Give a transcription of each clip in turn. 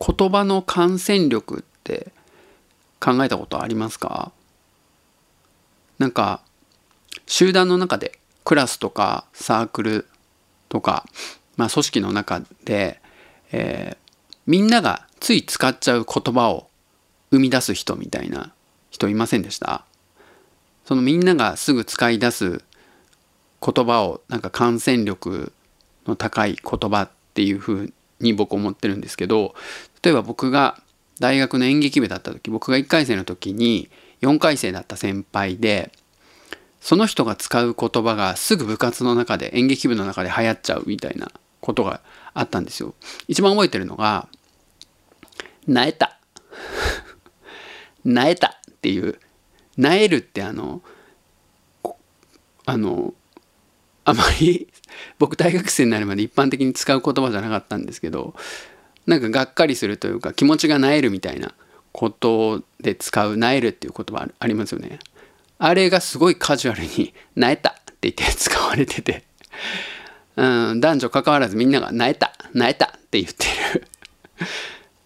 言葉の感染力って考えたことありますか？なんか集団の中でクラスとかサークルとか、まあ、組織の中で、えー、みんながつい使っちゃう言葉を生み出す人みたいな人いませんでした？そのみんながすぐ使い出す言葉をなんか感染力の高い言葉っていうふうに僕思ってるんですけど例えば僕が大学の演劇部だった時僕が1回生の時に4回生だった先輩でその人が使う言葉がすぐ部活の中で演劇部の中で流行っちゃうみたいなことがあったんですよ。一番覚えてるのが「なえた」「なえた」っていう「なえる」ってあのあのあまり僕大学生になるまで一般的に使う言葉じゃなかったんですけどなんかがっかりするというか気持ちがなえるみたいなことで使う「なえる」っていう言葉ありますよね。あれがすごいカジュアルに「なえた」って言って使われてて、うん、男女関わらずみんなが「なえた」「なえた」って言ってる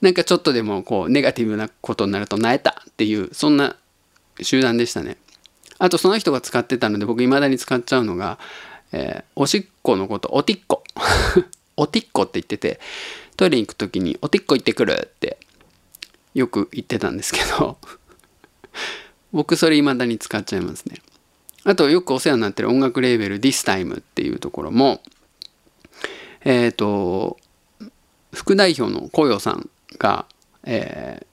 なんかちょっとでもこうネガティブなことになると「なえた」っていうそんな集団でしたね。あとその人が使ってたので僕未だに使っちゃうのが、えー、おしっこのことおてっこ おてっこって言っててトイレに行く時に「おてっこ行ってくる」ってよく言ってたんですけど 僕それ未だに使っちゃいますね。あとよくお世話になってる音楽レーベル This Time っていうところもえっ、ー、と副代表の雇用さんが、え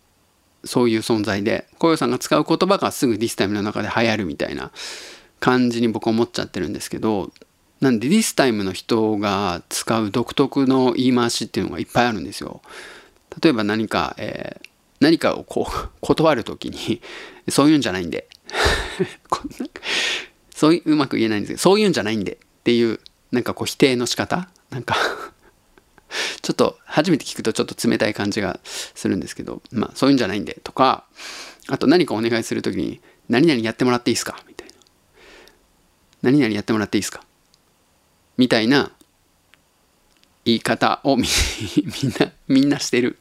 ー、そういう存在で雇用さんが使う言葉がすぐ This Time の中で流行るみたいな感じに僕思っちゃってるんですけどなんで This Time の人が使う独特の言い回しっていうのがいっぱいあるんですよ。例えば何か、えー、何かをこう 断る時に そういうんじゃないんで。そういううまく言えないんですけどそういうんじゃないんでっていうなんかこう否定の仕方？なんかちょっと初めて聞くとちょっと冷たい感じがするんですけどまあそういうんじゃないんでとかあと何かお願いする時に何々やってもらっていいですか？みたいな。何々やってもらっていいですか？みたいな言い方を みんなみんなしてる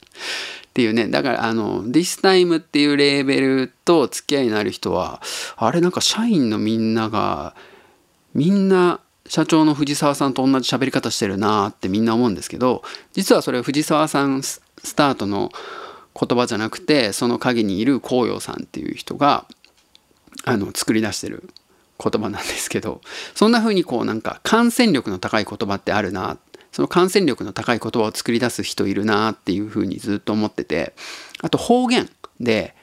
っていうね。だからあの This Time っていうレーベルと付き合いのある人はあれなんか社員のみんながみんな社長の藤沢さんと同じ喋り方してるなってみんな思うんですけど実はそれ藤沢さんスタートの言葉じゃなくてその陰にいる紅葉さんっていう人があの作り出してる言葉なんですけどそんな風にこうなんか感染力の高い言葉ってあるなその感染力の高い言葉を作り出す人いるなっていうふうにずっと思っててあと方言で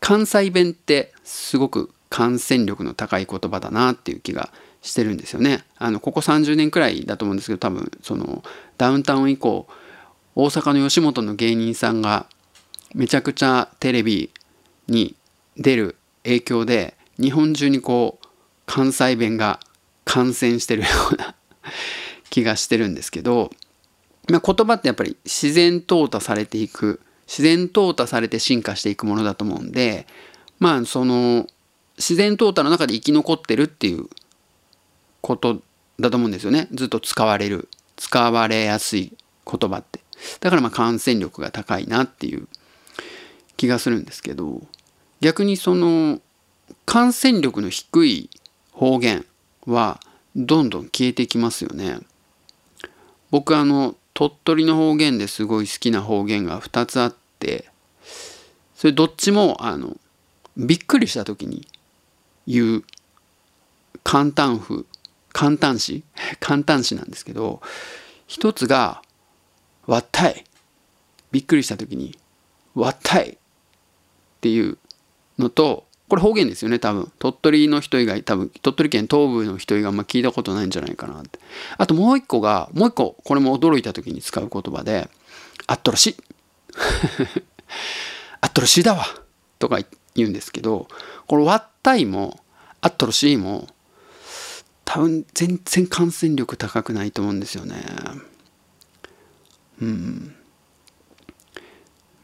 関西弁ってすごく感染力の高い言葉だなっていう気がしてるんですよね。あのここ30年くらいだと思うんですけど多分そのダウンタウン以降大阪の吉本の芸人さんがめちゃくちゃテレビに出る影響で日本中にこう関西弁が感染してるような気がしてるんですけど、まあ、言葉ってやっぱり自然淘汰されていく自然淘汰されて進化していくものだと思うんでまあその自然淘汰の中で生き残ってるっていうことだと思うんですよね。ずっと使われる使われやすい言葉って。だからまあ感染力が高いなっていう気がするんですけど逆にその感染力の低い方言はどんどん消えてきますよね。僕あの鳥取の方言ですごい好きな方言が2つあってそれどっちもあのびっくりした時に言う簡単符簡単詞簡単詞なんですけど一つが「わったい」びっくりした時に「わったい」っていうのとこれ方言ですよね多分。鳥取の人以外多分鳥取県東部の人以外あんま聞いたことないんじゃないかなって。あともう一個がもう一個これも驚いた時に使う言葉で「あっとらし」あっとらしだわ」とか言うんですけどこれ「わったい」も「あっとらしい」も多分全然感染力高くないと思うんですよね。うん。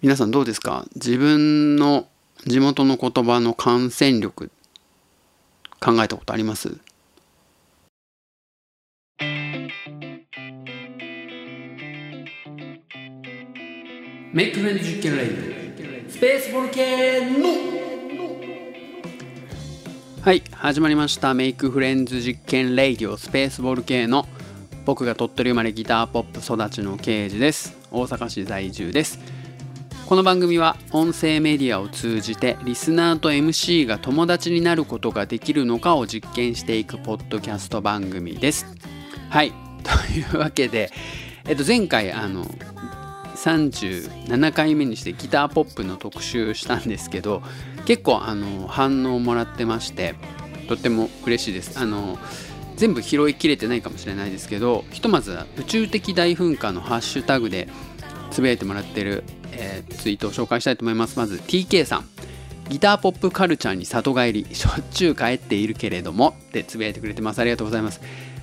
皆さんどうですか？自分の地元の言葉の感染力考えたことあります？メイクフレンズ実験レイディオスペースボルケーノはい始まりました。メイクフレンズ実験レイディオ。スペースボルケーノ僕が鳥取生まれギターポップ育ちの刑事です。大阪市在住ですこの番組は音声メディアを通じてリスナーと MC が友達になることができるのかを実験していくポッドキャスト番組です。はい。というわけで、えっと、前回あの37回目にしてギターポップの特集したんですけど結構あの反応もらってましてとっても嬉しいです。あの全部拾いきれてないかもしれないですけどひとまず宇宙的大噴火のハッシュタグでつぶやいてもらってる、えー、ツイートを紹介したいと思います。まず TK さん。ギターポップカルチャーに里帰りしょっちゅう帰っているけれどもってつぶやいてくれてます。ありがとうございます。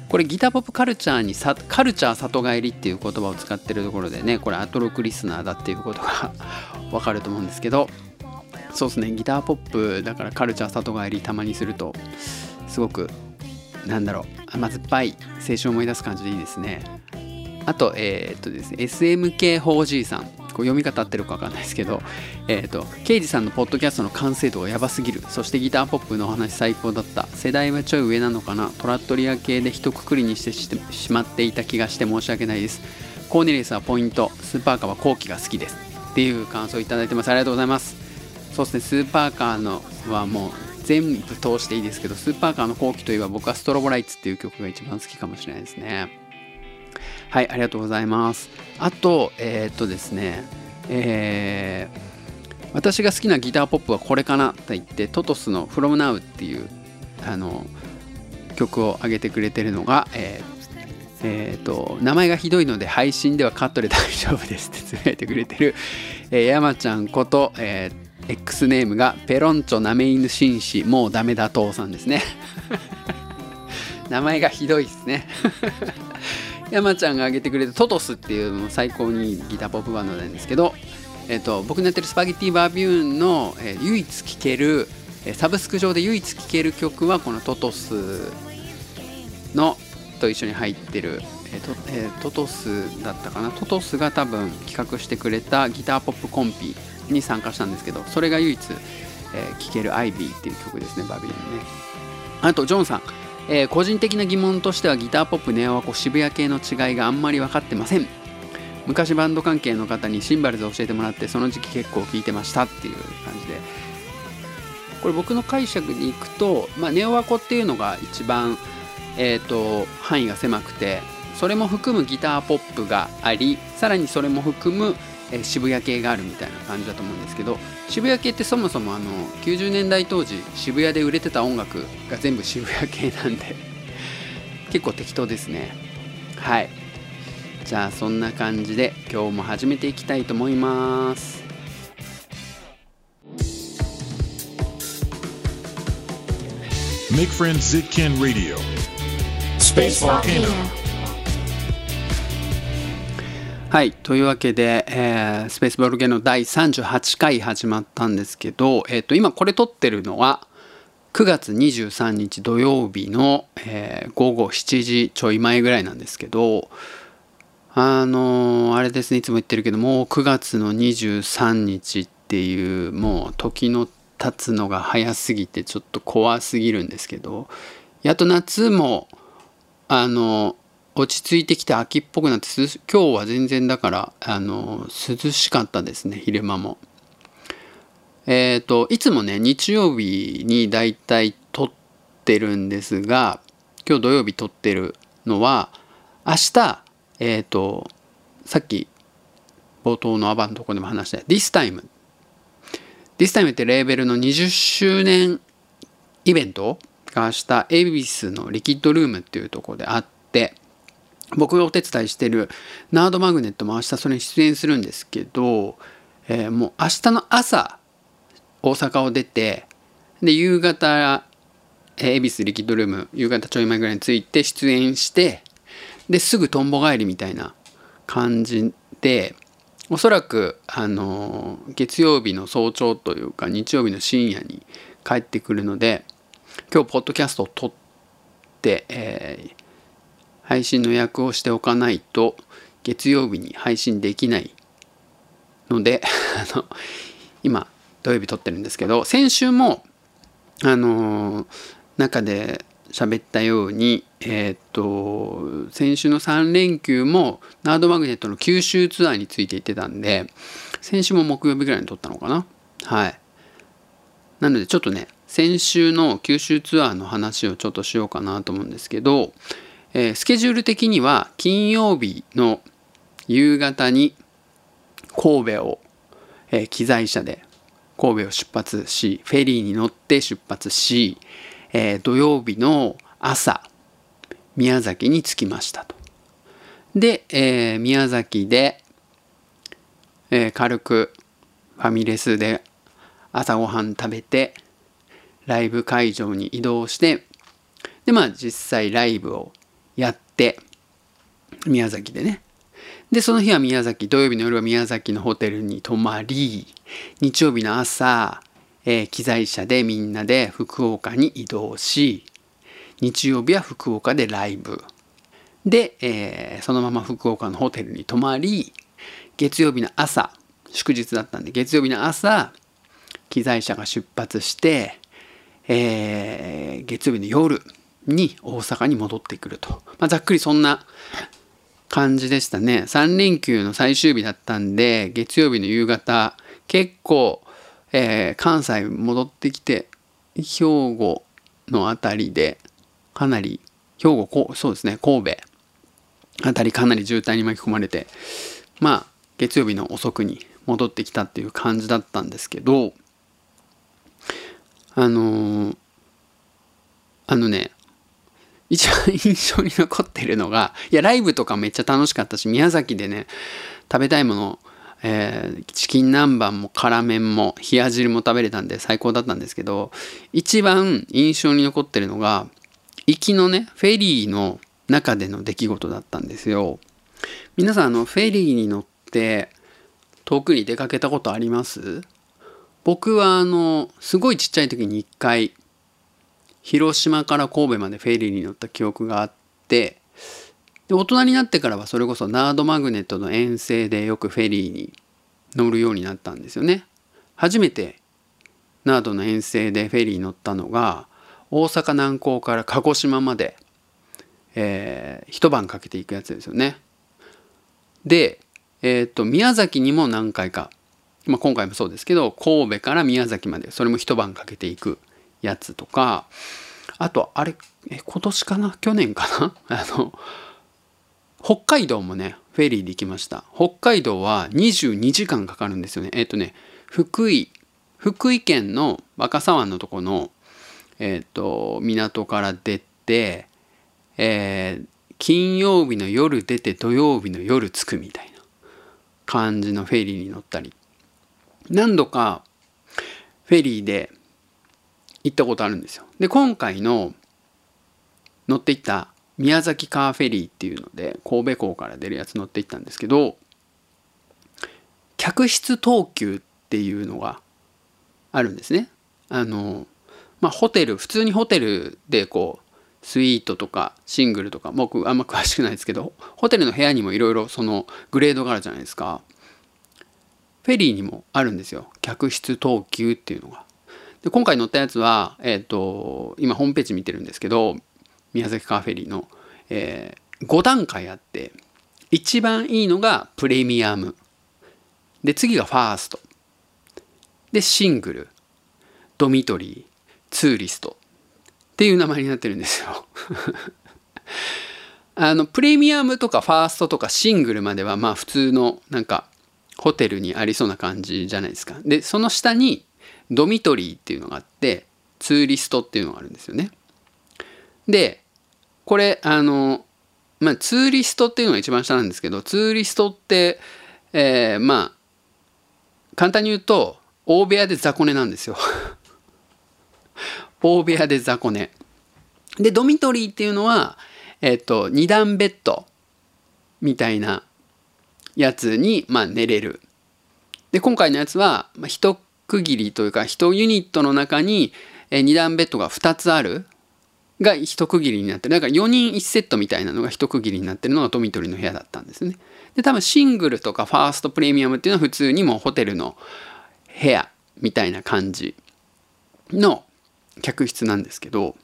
これギターポップカルチャーにさカルチャー里帰りっていう言葉を使ってるところでねこれアトロクリスナーだっていうことが わかると思うんですけどそうですね。ギターポップだからカルチャー里帰りたまにするとすごくなんだろう甘酸っぱい青春を思い出す感じでいいですね。あとえー、っとですね SMK4G さん。こう読み方合ってるか分かんないですけど、えっ、ー、と、ケイジさんのポッドキャストの完成度がやばすぎる。そしてギターポップのお話最高だった。世代はちょい上なのかな。トラットリア系で一括りにしてしまっていた気がして申し訳ないです。コーネリウスはポイント、スーパーカーは後期が好きです。っていう感想をいただいてます。ありがとうございます。そうですね、スーパーカーのはもう全部通していいですけど、スーパーカーの後期といえば僕はストロボライツっていう曲が一番好きかもしれないですね。はい、ありがとうございます。あと、えー、っとですね、えー、私が好きなギターポップはこれかなと言ってトトスの「From Now」っていうあの曲を上げてくれてるのが、えーえーと、名前がひどいので配信ではカットで大丈夫ですって つぶやいてくれてる、えー、山ちゃんこと、えー、X ネームがペロンチョなめ犬紳士もうダメだ父さんですね 名前がひどいですね山ちゃんが挙げてくれたトトスっていうもう最高にギターポップバンドなんですけど、えーと、僕のやってるスパゲッティバービューンの、えー、唯一聴けるサブスク上で唯一聴ける曲はこのトトスのと一緒に入ってる、えーとえー、トトスだったかな？トトスが多分企画してくれたギターポップコンピに参加したんですけどそれが唯一聴、えー、ける「アイビー」っていう曲ですねバビューンね。あとジョンさん。えー、個人的な疑問としてはギターポップネオワコ渋谷系の違いがあんまり分かってません。昔バンド関係の方にシンバルズを教えてもらってその時期結構聴いてましたっていう感じで。これ僕の解釈にいくと、まあ、ネオワコっていうのが一番、えーと、範囲が狭くてそれも含むギターポップがありさらにそれも含むえ渋谷系があるみたいな感じだと思うんですけど渋谷系ってそもそもあの90年代当時渋谷で売れてた音楽が全部渋谷系なんで 結構適当ですね。はい。じゃあそんな感じで今日も始めていきたいと思います。Make Friends Zitken Radio Space Volcano はい。というわけで、えー、スペースボールゲーの第38回始まったんですけど、えっ、ー、と、今これ撮ってるのは、9月23日土曜日の、えー、午後7時ちょい前ぐらいなんですけど、あのー、あれですね、いつも言ってるけど、もう9月の23日っていう、もう時の経つのが早すぎてちょっと怖すぎるんですけど、やっと夏も、あの落ち着いてきて秋っぽくなって今日は全然だからあの涼しかったですね昼間も。えっ、ー、といつもね日曜日にだいたい撮ってるんですが今日土曜日撮ってるのは明日えっ、ー、とさっき冒頭のアバンのとこでも話した This Time This Time ってレーベルの20周年イベントが明日恵比寿のリキッドルームっていうとこであって僕がお手伝いしてるナードマグネットも明日それに出演するんですけど、えー、もう明日の朝大阪を出てで夕方恵比寿リキッドルーム夕方ちょい前ぐらいに着いて出演してですぐとんぼ帰りみたいな感じでおそらくあの月曜日の早朝というか日曜日の深夜に帰ってくるので今日ポッドキャストを撮って、えー、配信の予約をしておかないと月曜日に配信できないので あの今土曜日撮ってるんですけど先週もあの中で喋ったようにえっ、と先週の3連休もナードマグネットの九州ツアーについて言ってたんで先週も木曜日ぐらいに撮ったのかな。はい。なのでちょっとね先週の九州ツアーの話をちょっとしようかなと思うんですけど、えー、スケジュール的には金曜日の夕方に神戸を、えー、機材車で神戸を出発しフェリーに乗って出発し、えー、土曜日の朝宮崎に着きましたと。で、え、宮崎で、え、軽くファミレスで朝ごはん食べてライブ会場に移動してでまあ実際ライブをやって宮崎でね。でその日は宮崎土曜日の夜は宮崎のホテルに泊まり日曜日の朝、えー、機材車でみんなで福岡に移動し日曜日は福岡でライブ。で、えー、そのまま福岡のホテルに泊まり月曜日の朝祝日だったんで月曜日の朝機材車が出発して、えー、月曜日の夜に大阪に戻ってくると、まあ、ざっくりそんな感じでしたね。3連休の最終日だったんで月曜日の夕方結構、えー、関西戻ってきて兵庫の辺りでかなり兵庫こそうですね神戸辺りかなり渋滞に巻き込まれてまあ月曜日の遅くに戻ってきたっていう感じだったんですけどあのー、あのね一番印象に残ってるのがいやライブとかめっちゃ楽しかったし宮崎でね食べたいもの、えー、チキン南蛮も辛麺も冷や汁も食べれたんで最高だったんですけど一番印象に残ってるのが行きのねフェリーの中での出来事だったんですよ。皆さんあのフェリーに乗って遠くに出かけたことあります？僕はあのすごいちっちゃい時に一回広島から神戸までフェリーに乗った記憶があってで大人になってからはそれこそナードマグネットの遠征でよくフェリーに乗るようになったんですよね。初めてナードの遠征でフェリーに乗ったのが大阪南港から鹿児島まで、えー、一晩かけていくやつですよね。で、えーと、宮崎にも何回か、まあ、今回もそうですけど神戸から宮崎までそれも一晩かけていくやつとかあとあれえ今年かな？去年かな？あの北海道もねフェリーで行きました。北海道は22時間かかるんですよね。えっ、ー、とね福井福井県の若狭湾のとこのえっ、ー、と港から出て、えー、金曜日の夜出て土曜日の夜着くみたいな感じのフェリーに乗ったり。何度かフェリーで行ったことあるんですよ。で今回の乗っていった宮崎カーフェリーっていうので神戸港から出るやつ乗っていったんですけど客室等級っていうのがあるんですね。あのまあホテル普通にホテルでこうスイートとかシングルとか僕あんま詳しくないですけどホテルの部屋にもいろいろそのグレードがあるじゃないですか。フェリーにもあるんですよ客室等級っていうのが。で今回乗ったやつは、えーと、今ホームページ見てるんですけど宮崎カーフェリーの、えー、5段階あって一番いいのがプレミアム。で次がファースト。でシングル。ドミトリー。ツーリスト。っていう名前になってるんですよ。あのプレミアムとかファーストとかシングルまではまあ普通のなんかホテルにありそうな感じじゃないですか。でその下にドミトリーっていうのがあってツーリストっていうのがあるんですよね。でこれあのまあツーリストっていうのが一番下なんですけどツーリストって、えー、まあ簡単に言うと大部屋で雑魚寝なんですよ。大部屋で雑魚寝。でドミトリーっていうのはえっ、ー、と2段ベッドみたいなやつに、まあ、寝れる。で今回のやつは、まあ、一区切りというか1ユニットの中に2段ベッドが2つあるが一区切りになってるだから4人1セットみたいなのが一区切りになってるのがドミトリの部屋だったんですね。で多分シングルとかファーストプレミアムっていうのは普通にもうホテルの部屋みたいな感じの客室なんですけど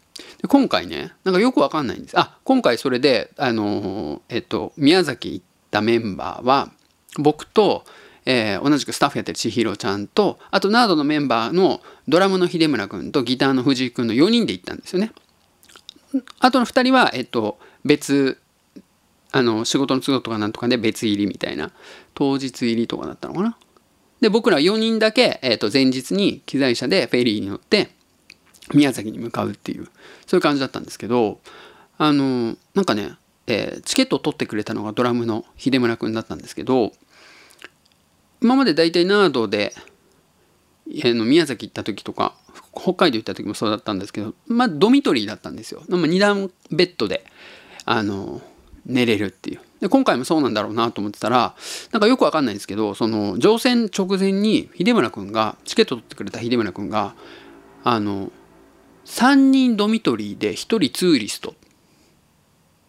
で今回ねなんかよくわかんないんですあ今回それであのえっと宮崎行ったメンバーは僕と、えー、同じくスタッフやってる千尋ちゃんとあとナードのメンバーのドラムの秀村君とギターの藤井君の4人で行ったんですよね。あとの2人は、えっと、別あの仕事の都合とかなんとかで別入りみたいな当日入りとかだったのかな。で僕ら4人だけ、えっと、前日に機材車でフェリーに乗って宮崎に向かうっていうそういう感じだったんですけどあのなんかね、えー、チケットを取ってくれたのがドラムの秀村君だったんですけど今まで大体ナードで、え、の宮崎行った時とか北海道行った時もそうだったんですけどまあドミトリーだったんですよ。まあ、2段ベッドであの寝れるっていうで今回もそうなんだろうなと思ってたらなんかよくわかんないんですけどその乗船直前に秀村君がチケット取ってくれた秀村君があの3人ドミトリーで1人ツーリストっ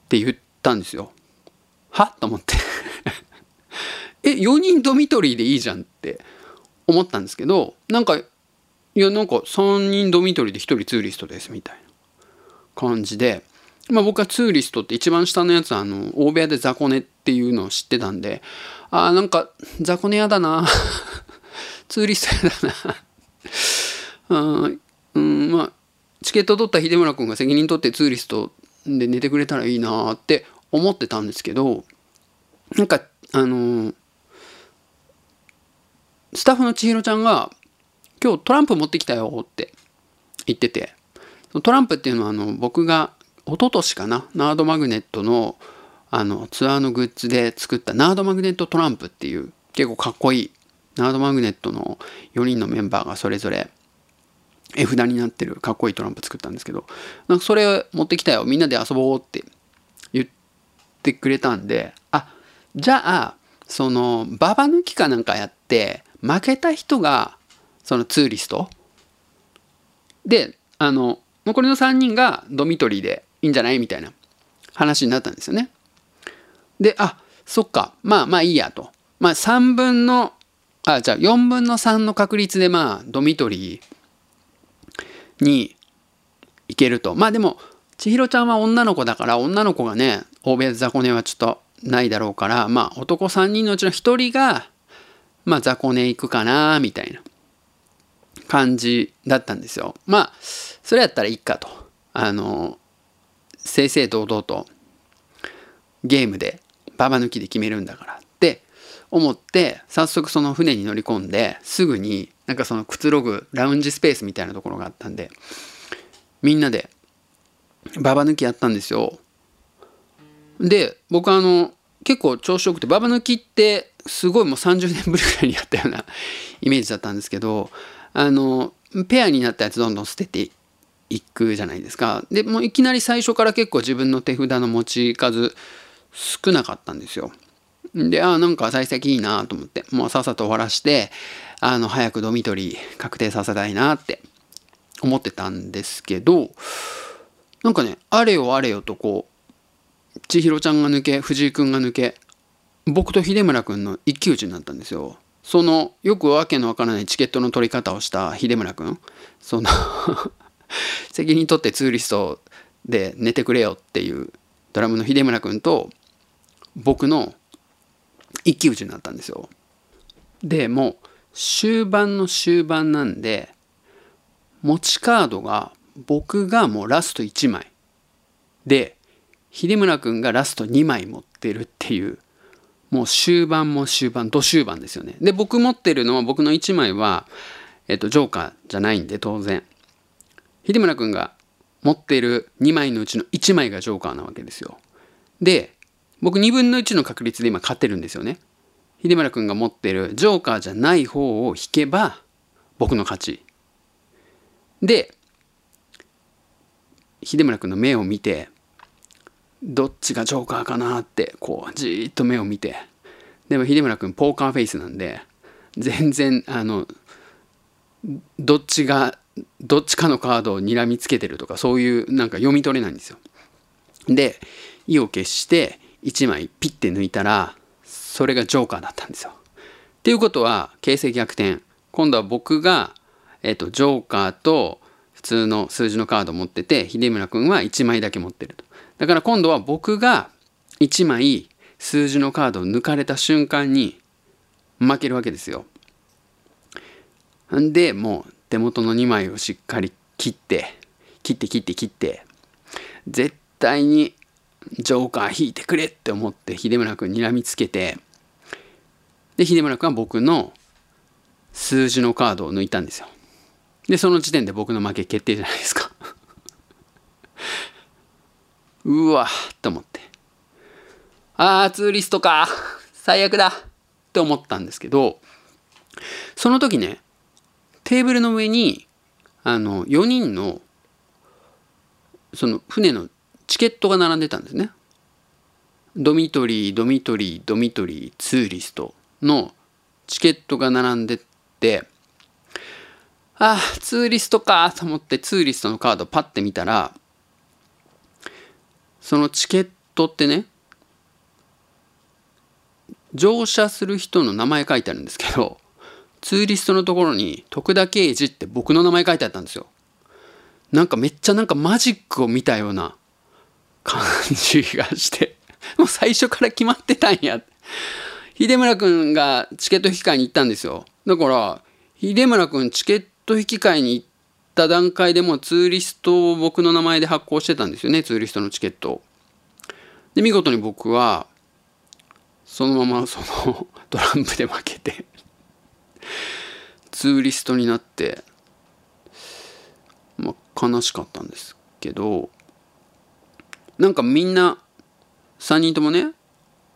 て言ったんですよ。はと思ってえ4人ドミトリーでいいじゃんって思ったんですけどなんかいやなんか3人ドミトリーで1人ツーリストですみたいな感じで、まあ、僕はツーリストって一番下のやつはあの大部屋で雑魚寝っていうのを知ってたんであーなんか雑魚寝やだな。ツーリストやだな。うんうんまあチケット取った秀村君が責任取ってツーリストで寝てくれたらいいなって思ってたんですけどなんかあのー、スタッフの千尋ちゃんが「今日トランプ持ってきたよ」って言っててトランプっていうのはあの僕が一昨年かなナードマグネットのあのツアーのグッズで作ったナードマグネットトランプっていう結構かっこいいナードマグネットの4人のメンバーがそれぞれ絵札になってるかっこいいトランプ作ったんですけどなんかそれ持ってきたよみんなで遊ぼうって言ってくれたんであじゃあそのババ抜きかなんかやって負けた人がそのツーリストであの残りの3人がドミトリーでいいんじゃないみたいな話になったんですよね。であそっかまあまあいいやと。まあ3分のあじゃあ4分の3の確率でまあドミトリーに行けるとまあでも千尋ちゃんは女の子だから女の子がね欧米雑魚寝はちょっとないだろうからまあ男3人のうちの1人がまあ雑魚寝行くかなみたいな感じだったんですよ。まあそれやったらいいかと。あの正々堂々とゲームでババ抜きで決めるんだから。って思って早速その船に乗り込んですぐになんかそのくつろぐラウンジスペースみたいなところがあったんでみんなでババ抜きやったんですよ。で僕あの結構調子よくてババ抜きってすごいもう30年ぶりぐらいにやったような イメージだったんですけどあのペアになったやつどんどん捨てていくじゃないですか。でもういきなり最初から結構自分の手札の持ち数少なかったんですよ。であなんか幸先いいなと思ってもうさっさと終わらしてあの早くドミトリー確定させたいなって思ってたんですけどなんかねあれよあれよとこう千尋ちゃんが抜け藤井君が抜け僕と秀村君の一騎打ちになったんですよ。そのよくわけのわからないチケットの取り方をした秀村君その 責任取ってツーリストで寝てくれよっていうドラムの秀村君と僕の一騎打ちになったんですよ。でもう終盤の終盤なんで持ちカードが僕がもうラスト1枚で秀村君がラスト2枚持ってるっていうもう終盤も終盤ど終盤ですよね。で僕持ってるのは僕の1枚は、えっと、ジョーカーじゃないんで当然。秀村君が持ってる2枚のうちの1枚がジョーカーなわけですよ。で僕2分の1の確率で今勝ってるんですよね。秀村君が持ってるジョーカーじゃない方を引けば僕の勝ち。で秀村君の目を見てどっちがジョーカーかなってこうじーっと目を見てでも秀村君ポーカーフェイスなんで全然あのどっちがどっちかのカードを睨みつけてるとかそういうなんか読み取れないんですよ。で意を決して1枚ピッて抜いたらそれがジョーカーだったんですよ。っていうことは形勢逆転今度は僕が、えっと、ジョーカーと普通の数字のカードを持ってて秀村君は1枚だけ持ってると。だから今度は僕が1枚数字のカードを抜かれた瞬間に負けるわけですよ。んでもう手元の2枚をしっかり切って切って切って切って絶対にジョーカー引いてくれって思って秀村君にらみつけてで秀村君は僕の数字のカードを抜いたんですよ。でその時点で僕の負け決定じゃないですかうわと思って。あーツーリストか。最悪だ。って思ったんですけどその時ねテーブルの上にあの4人のその船のチケットが並んでたんですね。ドミトリードミトリードミトリーツーリストのチケットが並んでってああツーリストかと思ってツーリストのカードパッて見たらそのチケットってね乗車する人の名前書いてあるんですけどツーリストのところに徳田啓二って僕の名前書いてあったんですよ。なんかめっちゃなんかマジックを見たような感じがしてもう最初から決まってたんや秀村君がチケット引き換えに行ったんですよだから秀村君チケット引き換えに行った段階でもツーリストを僕の名前で発行してたんですよねツーリストのチケットで見事に僕はそのまま そのトランプで負けてツーリストになってまあ悲しかったんですけどなんかみんな3人ともね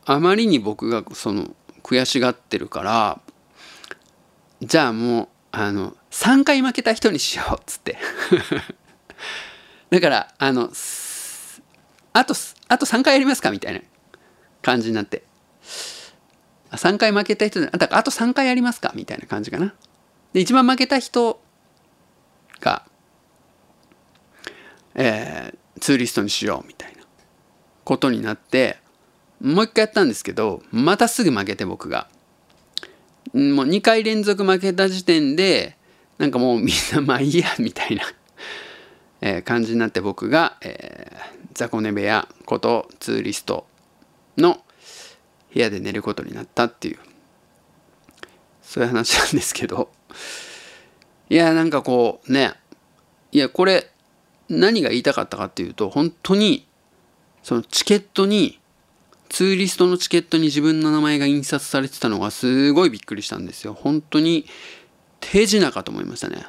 あまりに僕がその悔しがってるからじゃあもうあの3回負けた人にしようっつって。だからあのあとあと3回やりますかみたいな感じになって。3回負けた人であと3回やりますかみたいな感じかな。で一番負けた人がえー、ツーリストにしようみたいなことになってもう一回やったんですけどまたすぐ負けて僕が。もう2回連続負けた時点でなんかもうみんなまあいいやみたいな、え、感じになって僕が、えー、雑魚寝部屋ことツーリストの部屋で寝ることになったっていうそういう話なんですけど。いやなんかこうねいやこれ何が言いたかったかっていうと本当にそのチケットにツーリストのチケットに自分の名前が印刷されてたのがすごいびっくりしたんですよ本当に手品かと思いましたね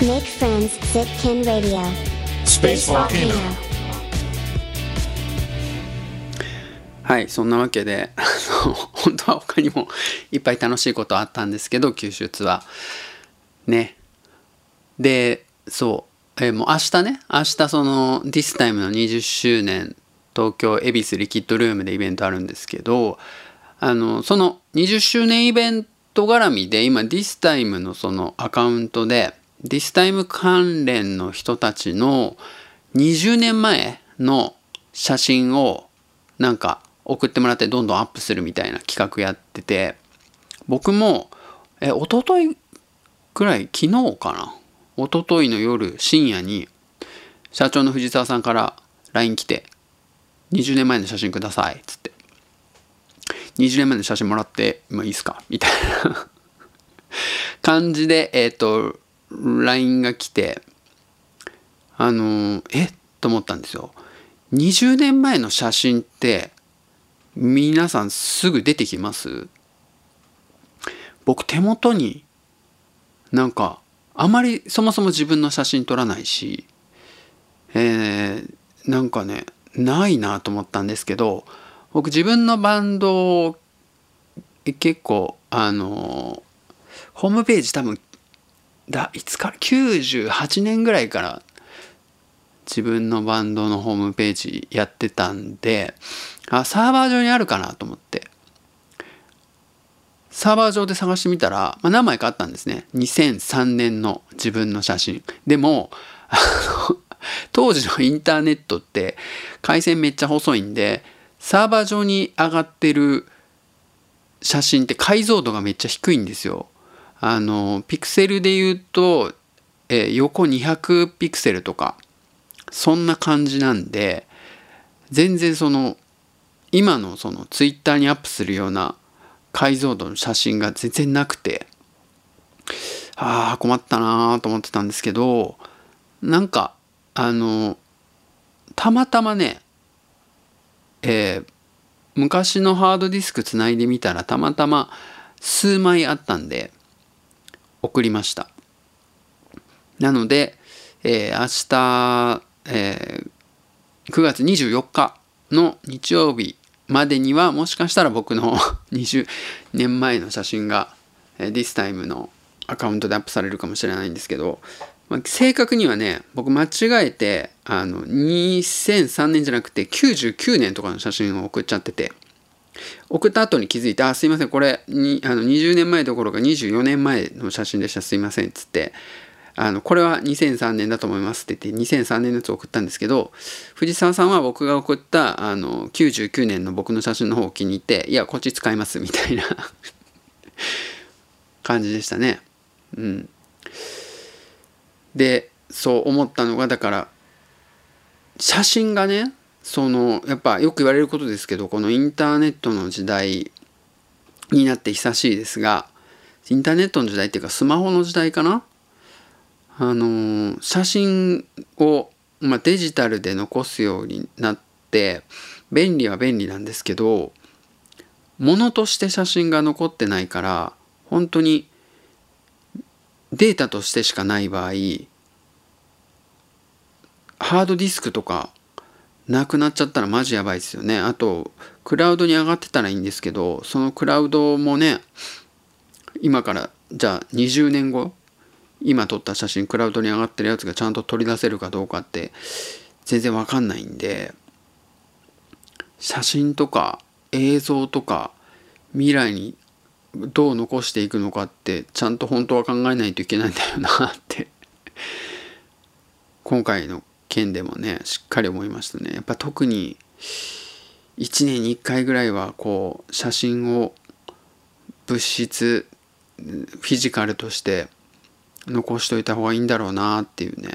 Make friends, Zipkin Radio. Space Volcano. はい、そんなわけで、本当は他にもいっぱい楽しいことあったんですけど、九州ツアー。ね。で、そう、えー、もう明日ね、明日その、This Time の20周年、東京恵比寿リキッドルームでイベントあるんですけど、あの、その20周年イベント絡みで、今 This Time のそのアカウントで、This Time 関連の人たちの20年前の写真をなんか送ってもらってどんどんアップするみたいな企画やってて僕もえ一昨日くらい昨日かな一昨日の夜深夜に社長の藤沢さんから LINE 来て「20年前の写真ください」っつって「20年前の写真もらってもいいですか?」みたいな感じでえっ、ー、と LINE が来てあのえ？っと思ったんですよ。20年前の写真って皆さんすぐ出てきます？僕手元になんかあまりそもそも自分の写真撮らないし、えー、なんかねないなと思ったんですけど僕自分のバンドを結構あのホームページ多分だいつから98年ぐらいから自分のバンドのホームページやってたんであサーバー上にあるかなと思って。サーバー上で探してみたら、まあ、何枚かあったんですね2003年の自分の写真でも 当時のインターネットって回線めっちゃ細いんでサーバー上に上がってる写真って解像度がめっちゃ低いんですよ。あのピクセルで言うと、えー、横200ピクセルとかそんな感じなんで全然その今のそのツイッターにアップするような解像度の写真が全然なくてああ困ったなーと思ってたんですけどなんかあのたまたまねえー、昔のハードディスクつないでみたらたまたま数枚あったんで送りました。なので、えー、明日、えー、9月24日の日曜日までにはもしかしたら僕の 20年前の写真が、えー、This Time のアカウントでアップされるかもしれないんですけど、まあ、正確にはね僕間違えてあの2003年じゃなくて99年とかの写真を送っちゃってて送った後に気づいて「あすいませんこれにあの20年前どころか24年前の写真でしたすいません」っつってあのこれは2003年だと思いますって言って2003年のやつを送ったんですけど藤沢さんは僕が送ったあの99年の僕の写真の方を気に入っていやこっち使いますみたいな 感じでしたね。うん、でそう思ったのがだから写真がねそのやっぱよく言われることですけどこのインターネットの時代になって久しいですがインターネットの時代っていうかスマホの時代かなあの写真を、まあ、デジタルで残すようになって便利は便利なんですけど物として写真が残ってないから本当にデータとしてしかない場合ハードディスクとかなくなっちゃったらマジやばいですよね。あとクラウドに上がってたらいいんですけどそのクラウドもね今からじゃあ20年後今撮った写真クラウドに上がってるやつがちゃんと取り出せるかどうかって全然わかんないんで写真とか映像とか未来にどう残していくのかってちゃんと本当は考えないといけないんだよなって今回の件でもねしっかり思いましたね。やっぱ特に1年に1回ぐらいはこう写真を物質フィジカルとして残しといた方がいいんだろうなっていうね。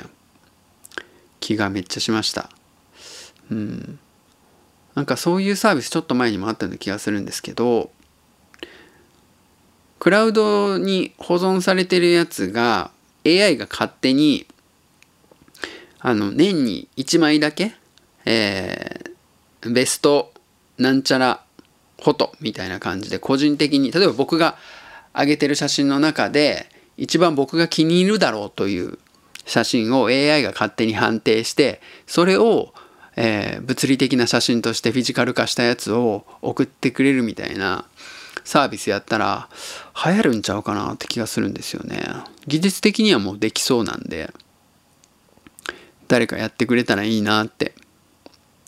気がめっちゃしました。うん。なんかそういうサービスちょっと前にもあったような気がするんですけどクラウドに保存されてるやつが AI が勝手にあの年に1枚だけ、えー、ベストなんちゃらフォトみたいな感じで個人的に例えば僕が上げてる写真の中で一番僕が気に入るだろうという写真を AI が勝手に判定してそれを、えー、物理的な写真としてフィジカル化したやつを送ってくれるみたいなサービスやったら流行るんちゃうかなって気がするんですよね。技術的にはもうできそうなんで誰かやってくれたらいいなって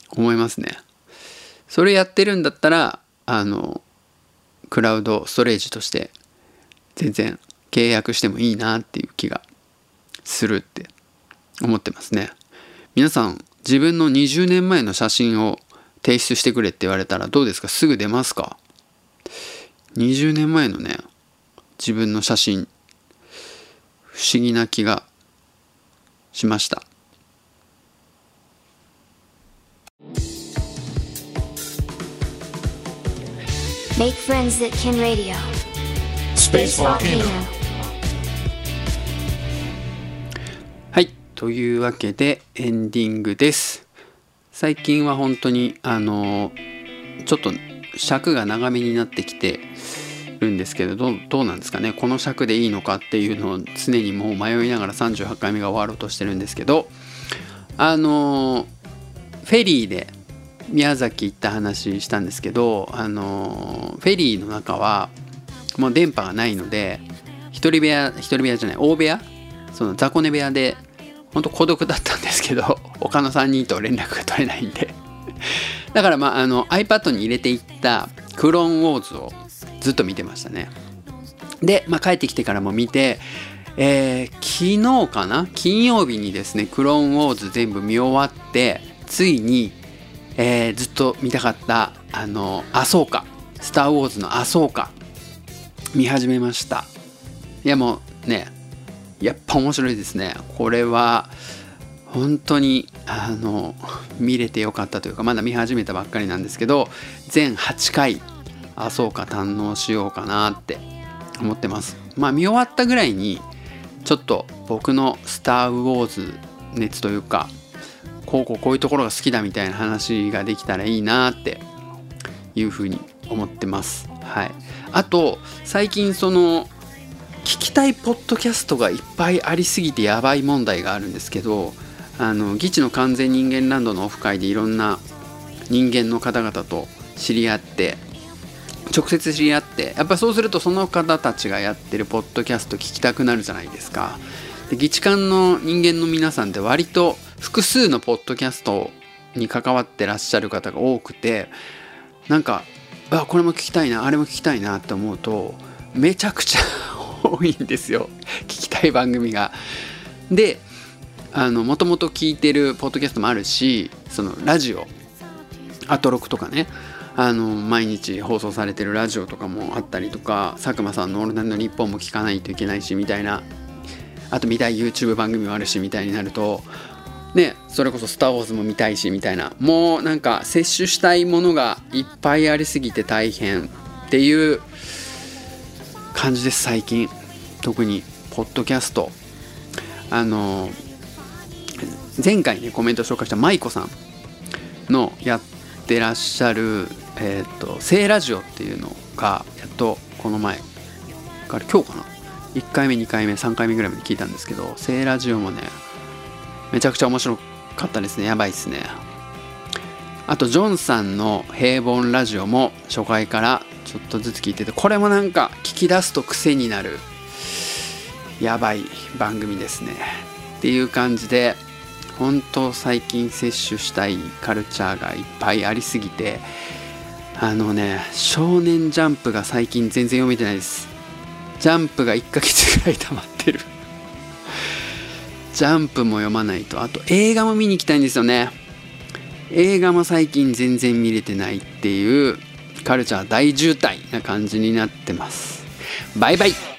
思いますね。それやってるんだったらあのクラウドストレージとして全然契約してもいいなっていう気がするって思ってますね。皆さん自分の20年前の写真を提出してくれって言われたらどうですか？すぐ出ますか ?20 年前のね自分の写真不思議な気がしました。Make friends that can radio. Space Volcano. というわけでエンディングです。最近は本当にあのちょっと尺が長めになってきてるんですけどどうなんですかね。この尺でいいのかっていうのを常にもう迷いながら38回目が終わろうとしてるんですけどあのフェリーで宮崎行った話したんですけどあのフェリーの中はもう電波がないので一人部屋一人部屋じゃない大部屋？その雑魚寝部屋で本当孤独だったんですけど 他の3人と連絡が取れないんで。だからまああの iPad に入れていったクローンウォーズをずっと見てましたね。で、まあ、帰ってきてからも見てえー、昨日かな？金曜日にですねクローンウォーズ全部見終わってついに、えー、ずっと見たかったあのアソーカ。スター・ウォーズのアソーカ。見始めました。いやもうねやっぱ面白いですね。これは本当にあの見れてよかったというかまだ見始めたばっかりなんですけど全8回あそうか堪能しようかなって思ってます。まあ見終わったぐらいにちょっと僕の「スター・ウォーズ」熱というかこうこうこういうところが好きだみたいな話ができたらいいなっていうふうに思ってます。はい。あと最近その聞きたいポッドキャストがいっぱいありすぎてやばい問題があるんですけどあの「ギチの完全人間ランド」のオフ会でいろんな人間の方々と知り合って直接知り合ってやっぱそうするとその方たちがやってるポッドキャスト聞きたくなるじゃないですか。で議事館の人間の皆さんって割と複数のポッドキャストに関わってらっしゃる方が多くてなんかあこれも聞きたいなあれも聞きたいなって思うとめちゃくちゃ多いんですよ。聞きたい番組が。でもともと聞いてるポッドキャストもあるしそのラジオ。アトロクとかね。あの毎日放送されてるラジオとかもあったりとか佐久間さんの「オールナイトニッポン」も聞かないといけないしみたいな。あと見たい YouTube 番組もあるしみたいになるとねそれこそ「スター・ウォーズ」も見たいしみたいな。もうなんか摂取したいものがいっぱいありすぎて大変っていう感じです最近。特にポッドキャスト。あの前回ねコメント紹介した舞子さんのやってらっしゃる「えーと、聖ラジオ」っていうのがやっとこの前から今日かな。1回目2回目3回目ぐらいまで聞いたんですけど聖ラジオもねめちゃくちゃ面白かったですね。やばいっすね。あとジョンさんの「平凡ラジオ」も初回からちょっとずつ聞いててこれもなんか聞き出すと癖になるやばい番組ですね。っていう感じで本当最近摂取したいカルチャーがいっぱいありすぎてあのね「少年ジャンプ」が最近全然読めてないです。ジャンプが1ヶ月ぐらい溜まってる。ジャンプも読まないとあと映画も見に行きたいんですよね。映画も最近全然見れてないっていうカルチャー大渋滞な感じになってます。バイバイ。